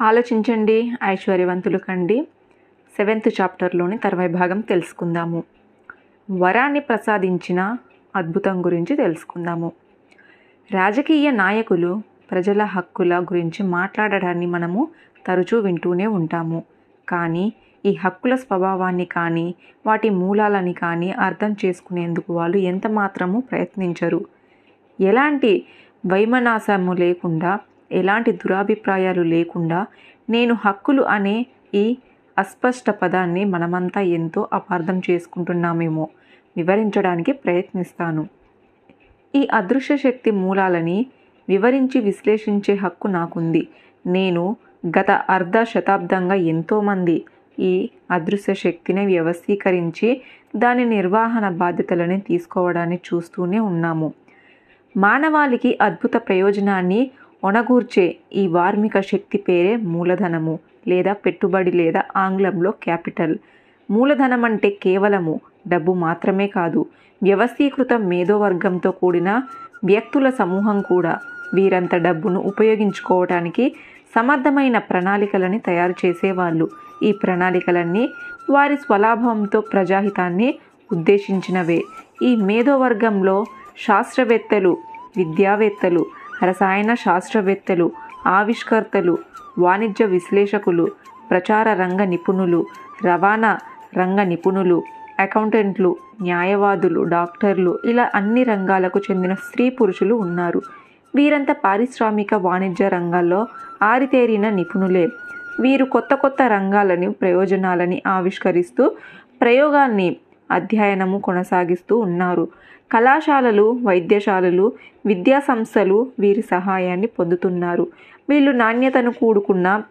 ఆలోచించండి ఐశ్వర్యవంతులు కండి సెవెంత్ చాప్టర్లోని తర్వాయి భాగం తెలుసుకుందాము. వరాన్ని ప్రసాదించిన అద్భుతం గురించి తెలుసుకుందాము. రాజకీయ నాయకులు ప్రజల హక్కుల గురించి మాట్లాడడాన్ని మనము తరచూ వింటూనే ఉంటాము. కానీ ఈ హక్కుల స్వభావాన్ని కానీ వాటి మూలాలని కానీ అర్థం చేసుకునేందుకు వాళ్ళు ఎంత మాత్రము ప్రయత్నించరు. ఎలాంటి వైమనాశము లేకుండా ఎలాంటి దురాభిప్రాయాలు లేకుండా నేను హక్కులు అనే ఈ అస్పష్ట పదాన్ని మనమంతా ఎంతో అపార్థం చేసుకుంటున్నామేమో వివరించడానికి ప్రయత్నిస్తాను. ఈ అదృశ్య శక్తి మూలాలని వివరించి విశ్లేషించే హక్కు నాకుంది. నేను గత అర్ధ శతాబ్దంగా ఎంతోమంది ఈ అదృశ్య శక్తిని వ్యవస్థీకరించి దాని నిర్వహణ బాధ్యతలని తీసుకోవడాన్ని చూస్తూనే ఉన్నాము. మానవాళికి అద్భుత ప్రయోజనాన్ని ఒనగూర్చే ఈ వార్మిక శక్తి పేరే మూలధనము లేదా పెట్టుబడి లేదా ఆంగ్లంలో క్యాపిటల్. మూలధనం అంటే కేవలము డబ్బు మాత్రమే కాదు. వ్యవస్థీకృత మేధోవర్గంతో కూడిన వ్యక్తుల సమూహం కూడా వీరంత డబ్బును ఉపయోగించుకోవటానికి సమర్థమైన ప్రణాళికలని తయారు చేసేవాళ్ళు. ఈ ప్రణాళికలన్నీ వారి స్వలాభంతో ప్రజాహితాన్ని ఉద్దేశించినవే. ఈ మేధోవర్గంలో శాస్త్రవేత్తలు విద్యావేత్తలు రసాయన శాస్త్రవేత్తలు ఆవిష్కర్తలు వాణిజ్య విశ్లేషకులు ప్రచార రంగ నిపుణులు రవాణా రంగ నిపుణులు అకౌంటెంట్లు న్యాయవాదులు డాక్టర్లు ఇలా అన్ని రంగాలకు చెందిన స్త్రీ పురుషులు ఉన్నారు. వీరంతా పారిశ్రామిక వాణిజ్య రంగాల్లో ఆరితేరిన నిపుణులే. వీరు కొత్త కొత్త రంగాలని ప్రయోజనాలని ఆవిష్కరిస్తూ ప్రయోగాన్ని అధ్యయనము కొనసాగిస్తూ ఉన్నారు. కళాశాలలు వైద్యశాలలు విద్యా సంస్థలు వీరి సహాయాన్ని పొందుతున్నారు. వీళ్ళు నాణ్యతను కూడుకున్న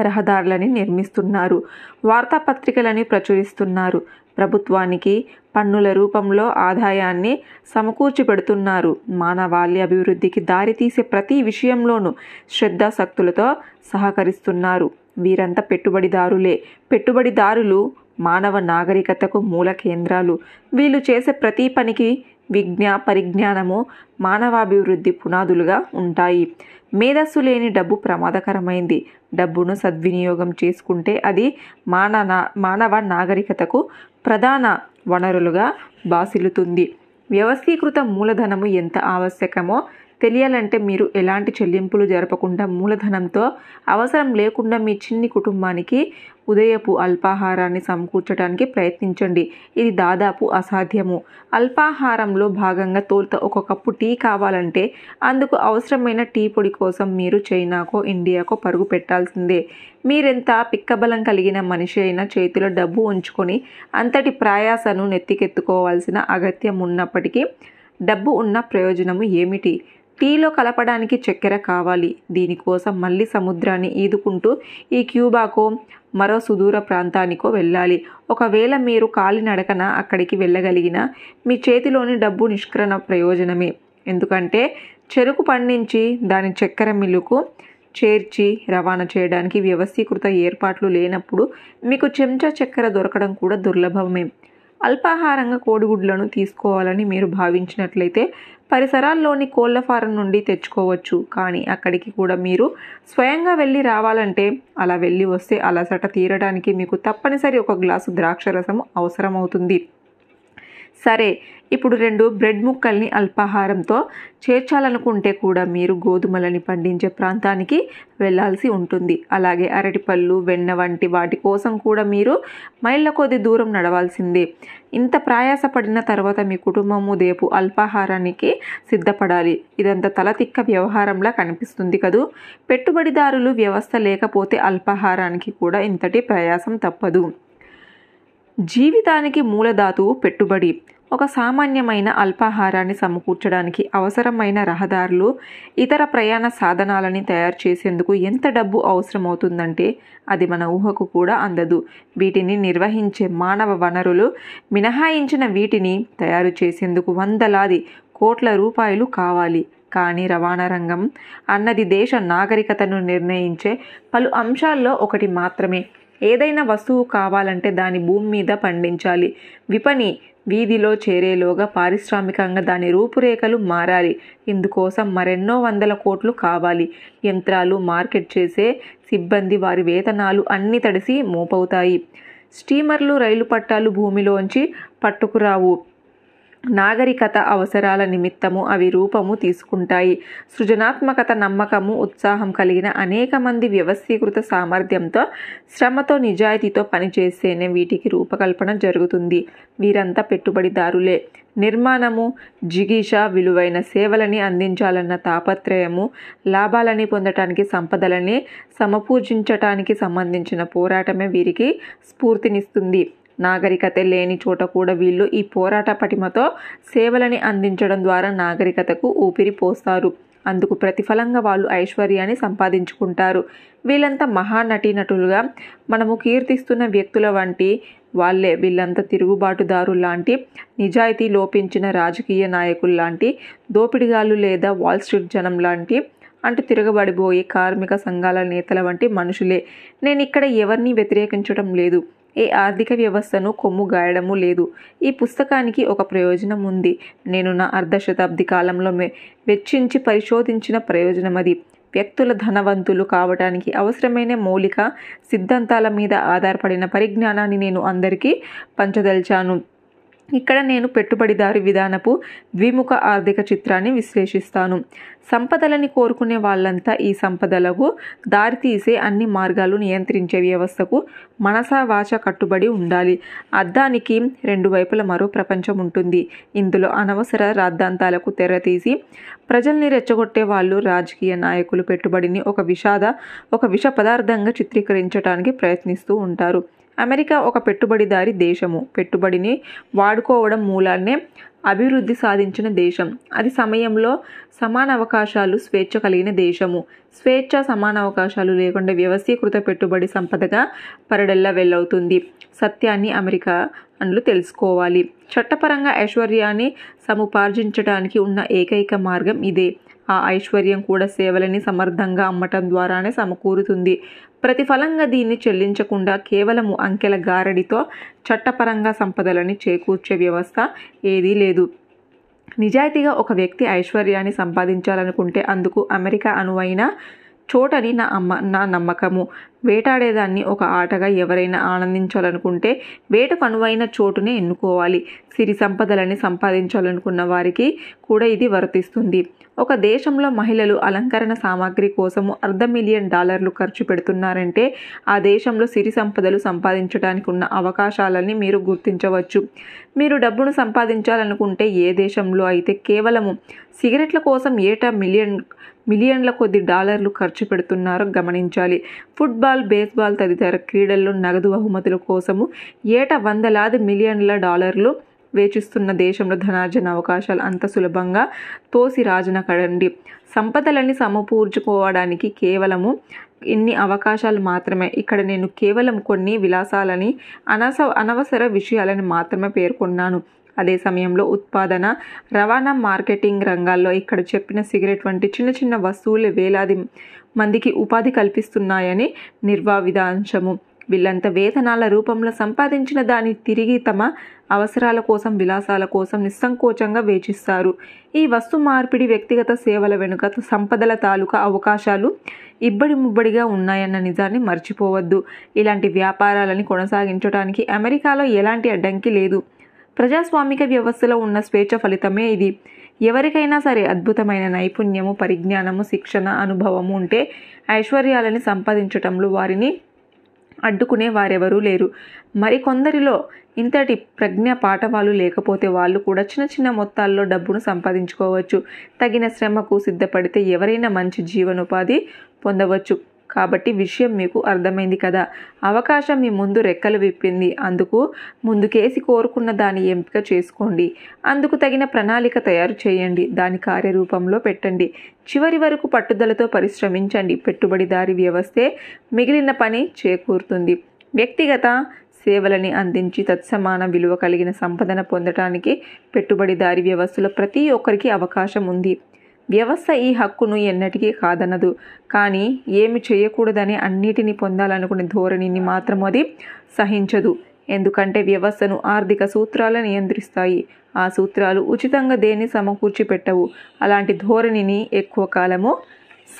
రహదారులని నిర్మిస్తున్నారు. వార్తాపత్రికలని ప్రచురిస్తున్నారు. ప్రభుత్వానికి పన్నుల రూపంలో ఆదాయాన్ని సమకూర్చి పెడుతున్నారు మానవాళి అభివృద్ధికి దారితీసే ప్రతి విషయంలోనూ శ్రద్ధాశక్తులతో సహకరిస్తున్నారు. వీరంతా పెట్టుబడిదారులే. పెట్టుబడిదారులు మానవ నాగరికతకు మూల కేంద్రాలు. వీళ్ళు చేసే ప్రతి పనికి విజ్ఞా పరిజ్ఞానము మానవాభివృద్ధి పునాదులుగా ఉంటాయి. మేధస్సు లేని డబ్బు ప్రమాదకరమైంది. డబ్బును సద్వినియోగం చేసుకుంటే అది మానవ మానవ నాగరికతకు ప్రధాన వనరులుగా బాసిల్లుతుంది. వ్యవస్థీకృత మూలధనము ఎంత ఆవశ్యకమో తెలియాలంటే మీరు ఎలాంటి చెల్లింపులు జరపకుండా మూలధనంతో అవసరం లేకుండా మీ చిన్ని కుటుంబానికి ఉదయపు అల్పాహారాన్ని సమకూర్చడానికి ప్రయత్నించండి. ఇది దాదాపు అసాధ్యము. అల్పాహారంలో భాగంగా తోలుత ఒక కప్పు టీ కావాలంటే అందుకు అవసరమైన టీ పొడి కోసం మీరు చైనాకో ఇండియాకో పరుగు పెట్టాల్సిందే. మీరెంత పిక్కబలం కలిగిన మనిషి అయినా చేతిలో డబ్బు ఉంచుకొని అంతటి ప్రయాసను నెత్తికెత్తుకోవాల్సిన అగత్యం ఉన్నప్పటికీ డబ్బు ఉన్న ప్రయోజనము ఏమిటి? టీలో కలపడానికి చక్కెర కావాలి. దీనికోసం మళ్ళీ సముద్రాన్ని ఈదుకుంటూ ఈ క్యూబాకో మరో సుదూర ప్రాంతానికో వెళ్ళాలి. ఒకవేళ మీరు కాలినడకన అక్కడికి వెళ్ళగలిగిన మీ చేతిలోని డబ్బు నిష్క్రణ ప్రయోజనమే. ఎందుకంటే చెరుకు పండించి దాని చక్కెర మిల్లుకు చేర్చి రవాణా చేయడానికి వ్యవస్థీకృత ఏర్పాట్లు లేనప్పుడు మీకు చెంచా చక్కెర దొరకడం కూడా దుర్లభమే. అల్పాహారంగా కోడిగుడ్లను తీసుకోవాలని మీరు భావించినట్లయితే పరిసరాల్లోని కోళ్ళ ఫారం నుండి తెచ్చుకోవచ్చు. కానీ అక్కడికి కూడా మీరు స్వయంగా వెళ్ళి రావాలంటే అలా వెళ్ళి వస్తే అలసట తీరడానికి మీకు తప్పనిసరి ఒక గ్లాసు ద్రాక్ష రసం అవసరమవుతుంది. సరే ఇప్పుడు రెండు బ్రెడ్ ముక్కల్ని అల్పాహారంతో చేర్చాలనుకుంటే కూడా మీరు గోధుమలని పండించే ప్రాంతానికి వెళ్ళాల్సి ఉంటుంది. అలాగే అరటిపళ్ళు వెన్న వంటి వాటి కోసం కూడా మీరు మైళ్ళ కొద్ది దూరం నడవాల్సిందే. ఇంత ప్రయాసపడిన తర్వాత మీ కుటుంబము రేపు అల్పాహారానికి సిద్ధపడాలి. ఇదంతా తలతిక్క వ్యవహారంలా కనిపిస్తుంది కదూ? పెట్టుబడిదారులు వ్యవస్థ లేకపోతే అల్పాహారానికి కూడా ఇంతటి ప్రయాసం తప్పదు. జీవితానికి మూలధాతువు పెట్టుబడి. ఒక సామాన్యమైన అల్పాహారాన్ని సమకూర్చడానికి అవసరమైన రహదారులు ఇతర ప్రయాణ సాధనాలని తయారు చేసేందుకు ఎంత డబ్బు అవసరమవుతుందంటే అది మన ఊహకు కూడా అందదు. వీటిని నిర్వహించే మానవ వనరులు మినహాయించిన వీటిని తయారు చేసేందుకు వందలాది కోట్ల రూపాయలు కావాలి. కానీ రవాణా రంగం అన్నది దేశ నాగరికతను నిర్ణయించే పలు అంశాల్లో ఒకటి మాత్రమే. ఏదైనా వస్తువు కావాలంటే దాని భూమి మీద పండించాలి. విపణి వీధిలో చేరేలోగా పారిశ్రామికంగా దాని రూపురేఖలు మారాలి. ఇందుకోసం మరెన్నో వందల కోట్లు కావాలి. యంత్రాలు మార్కెట్ చేసే సిబ్బంది వారి వేతనాలు అన్ని తడిసి మోపవుతాయి. స్టీమర్లు రైలు పట్టాలు భూమిలోంచి పట్టుకురావు. నాగరికత అవసరాల నిమిత్తము అవి రూపము తీసుకుంటాయి. సృజనాత్మకత నమ్మకము ఉత్సాహం కలిగిన అనేక మంది వ్యవస్థీకృత సామర్థ్యంతో శ్రమతో నిజాయితీతో పనిచేస్తేనే వీటికి రూపకల్పన జరుగుతుంది. వీరంతా పెట్టుబడిదారులే. నిర్మాణము జిగీష విలువైన సేవలని అందించాలన్న తాపత్రయము లాభాలని పొందటానికి సంపదలని సమపూజించటానికి సంబంధించిన పోరాటమే వీరికి స్ఫూర్తినిస్తుంది. నాగరికత లేని చోట కూడా వీళ్ళు ఈ పోరాట పటిమతో సేవలని అందించడం ద్వారా నాగరికతకు ఊపిరి పోస్తారు. అందుకు ప్రతిఫలంగా వాళ్ళు ఐశ్వర్యాన్ని సంపాదించుకుంటారు. వీళ్ళంతా మహానటీనటులుగా మనము కీర్తిస్తున్న వ్యక్తుల వంటి వాళ్ళే. వీళ్ళంతా తిరుగుబాటుదారు లాంటి నిజాయితీ లోపించిన రాజకీయ నాయకులు లాంటి దోపిడిగాళ్ళు లేదా వాల్ స్ట్రీట్ జనం లాంటి అంటూ తిరగబడిపోయే కార్మిక సంఘాల నేతల వంటి మనుషులే. నేను ఇక్కడ ఎవరిని వ్యతిరేకించడం లేదు. ఏ ఆర్థిక వ్యవస్థను కొమ్ము గాయడము లేదు. ఈ పుస్తకానికి ఒక ప్రయోజనం ఉంది. నేను నా అర్ధశతాబ్ది కాలంలో వెచ్చించి పరిశోధించిన ప్రయోజనం అది. వ్యక్తుల ధనవంతులు కావడానికి అవసరమైన మౌలిక సిద్ధాంతాల మీద ఆధారపడిన పరిజ్ఞానాన్ని నేను అందరికీ పంచదలిచాను. ఇక్కడ నేను పెట్టుబడిదారు విధానపు ద్విముఖ ఆర్థిక చిత్రాన్ని విశ్లేషిస్తాను. సంపదలని కోరుకునే వాళ్ళంతా ఈ సంపదలకు దారితీసే అన్ని మార్గాలు నియంత్రించే వ్యవస్థకు మనసా వాచ కట్టుబడి ఉండాలి. అద్దానికి రెండు వైపుల మరో ప్రపంచం ఉంటుంది. ఇందులో అనవసర రాద్ధాంతాలకు తెరతీసి ప్రజల్ని రెచ్చగొట్టే వాళ్ళు రాజకీయ నాయకులు. పెట్టుబడిని ఒక విషాద ఒక విష పదార్థంగా చిత్రీకరించడానికి ప్రయత్నిస్తూ ఉంటారు. అమెరికా ఒక పెట్టుబడిదారి దేశము. పెట్టుబడిని వాడుకోవడం మూలాన్నే అభివృద్ధి సాధించిన దేశం. అది సమయంలో సమాన అవకాశాలు స్వేచ్ఛ కలిగిన దేశము. స్వేచ్ఛ సమాన అవకాశాలు లేకుండా వ్యవస్థీకృత పెట్టుబడి సంపదగా పరడల్లా వెళ్ళవుతుంది సత్యాన్ని అమెరికా అండ్లు తెలుసుకోవాలి. చట్టపరంగా ఐశ్వర్యాన్ని సముపార్జించడానికి ఉన్న ఏకైక మార్గం ఇదే. ఆ ఐశ్వర్యం కూడా సేవలని సమర్థంగా అమ్మటం ద్వారానే సమకూరుతుంది. ప్రతిఫలంగా దీన్ని చెల్లించకుండా కేవలము అంకెల గారడితో చట్టపరంగా సంపదలని చేకూర్చే వ్యవస్థ ఏదీ లేదు. నిజాయితీగా ఒక వ్యక్తి ఐశ్వర్యాన్ని సంపాదించాలనుకుంటే అందుకు అమెరికా అనువైన చోటని నా అమ్మ నా నమ్మకము. వేటాడేదాన్ని ఒక ఆటగా ఎవరైనా ఆనందించాలనుకుంటే వేటకు అనువైన చోటునే ఎన్నుకోవాలి. సిరి సంపదలని సంపాదించాలనుకున్న వారికి కూడా ఇది వర్తిస్తుంది. ఒక దేశంలో మహిళలు అలంకరణ సామాగ్రి కోసము అర్ధ మిలియన్ డాలర్లు ఖర్చు పెడుతున్నారంటే ఆ దేశంలో సిరి సంపదలు సంపాదించడానికి ఉన్న అవకాశాలని మీరు గుర్తించవచ్చు. మీరు డబ్బును సంపాదించాలనుకుంటే ఏ దేశంలో అయితే కేవలము సిగరెట్ల కోసం ఏటా మిలియన్ మిలియన్ల కొద్ది డాలర్లు ఖర్చు పెడుతున్నారో గమనించాలి. ఫుట్బాల్ బేస్బాల్ తదితర క్రీడల్లో నగదు బహుమతుల కోసము ఏటా వందలాది మిలియన్ల డాలర్లు వేచిస్తున్న దేశంలో ధనార్జన అవకాశాలు అంత సులభంగా తోసి రాజన కడండి సంపదలని సమకూర్చుకోవడానికి కేవలము ఇన్ని అవకాశాలు మాత్రమే. ఇక్కడ నేను కేవలం కొన్ని విలాసాలని అనవస అనవసర విషయాలని మాత్రమే పేర్కొన్నాను. అదే సమయంలో ఉత్పాదన రవాణా మార్కెటింగ్ రంగాల్లో ఇక్కడ చెప్పిన సిగరెట్ వంటి చిన్న చిన్న వస్తువులు వేలాది మందికి ఉపాధి కల్పిస్తున్నాయని నిర్వావిధాంశము వీళ్ళంతా వేతనాల రూపంలో సంపాదించిన దాన్ని తిరిగి తమ అవసరాల కోసం విలాసాల కోసం నిస్సంకోచంగా వేచిస్తారు. ఈ వస్తు మార్పిడి వ్యక్తిగత సేవల వెనుక సంపదల తాలూకా అవకాశాలు ఇబ్బడి ముబ్బడిగా ఉన్నాయన్న నిజాన్ని మర్చిపోవద్దు. ఇలాంటి వ్యాపారాలని కొనసాగించడానికి అమెరికాలో ఎలాంటి అడ్డంకి లేదు. ప్రజాస్వామిక వ్యవస్థలో ఉన్న స్వేచ్ఛ ఫలితమే ఇది. ఎవరికైనా సరే అద్భుతమైన నైపుణ్యము పరిజ్ఞానము శిక్షణ అనుభవము ఉంటే ఐశ్వర్యాలని సంపాదించటంలో వారిని అడ్డుకునే వారెవరూ లేరు. మరికొందరిలో ఇంతటి ప్రజ్ఞ పాఠవాలు లేకపోతే వాళ్ళు కూడా చిన్న చిన్న మొత్తాల్లో డబ్బును సంపాదించుకోవచ్చు. తగిన శ్రమకు సిద్ధపడితే ఎవరైనా మంచి జీవనోపాధి పొందవచ్చు. కాబట్టి విషయం మీకు అర్థమైంది కదా. అవకాశం మీ ముందు రెక్కలు విప్పింది. అందుకు ముందుకేసి కోరుకున్న దాని ఎంపిక చేసుకోండి. అందుకు తగిన ప్రణాళిక తయారు చేయండి. దాని కార్యరూపంలో పెట్టండి. చివరి వరకు పట్టుదలతో పరిశ్రమించండి. పెట్టుబడిదారి వ్యవస్థే మిగిలిన పని చేకూరుతుంది. వ్యక్తిగత సేవలని అందించి తత్సమాన విలువ కలిగిన సంపదన పొందటానికి పెట్టుబడిదారి వ్యవస్థలో ప్రతి ఒక్కరికి అవకాశం ఉంది. వ్యవస్థ ఈ హక్కును ఎన్నటికీ కాదనదు. కానీ ఏమి చేయకూడదని అన్నిటినీ పొందాలనుకునే ధోరణిని మాత్రం అది సహించదు. ఎందుకంటే వ్యవస్థను ఆర్థిక సూత్రాలు నియంత్రిస్తాయి. ఆ సూత్రాలు ఉచితంగా దేన్ని సమకూర్చి పెట్టవు అలాంటి ధోరణిని ఎక్కువ కాలము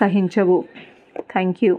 సహించవు. Thank you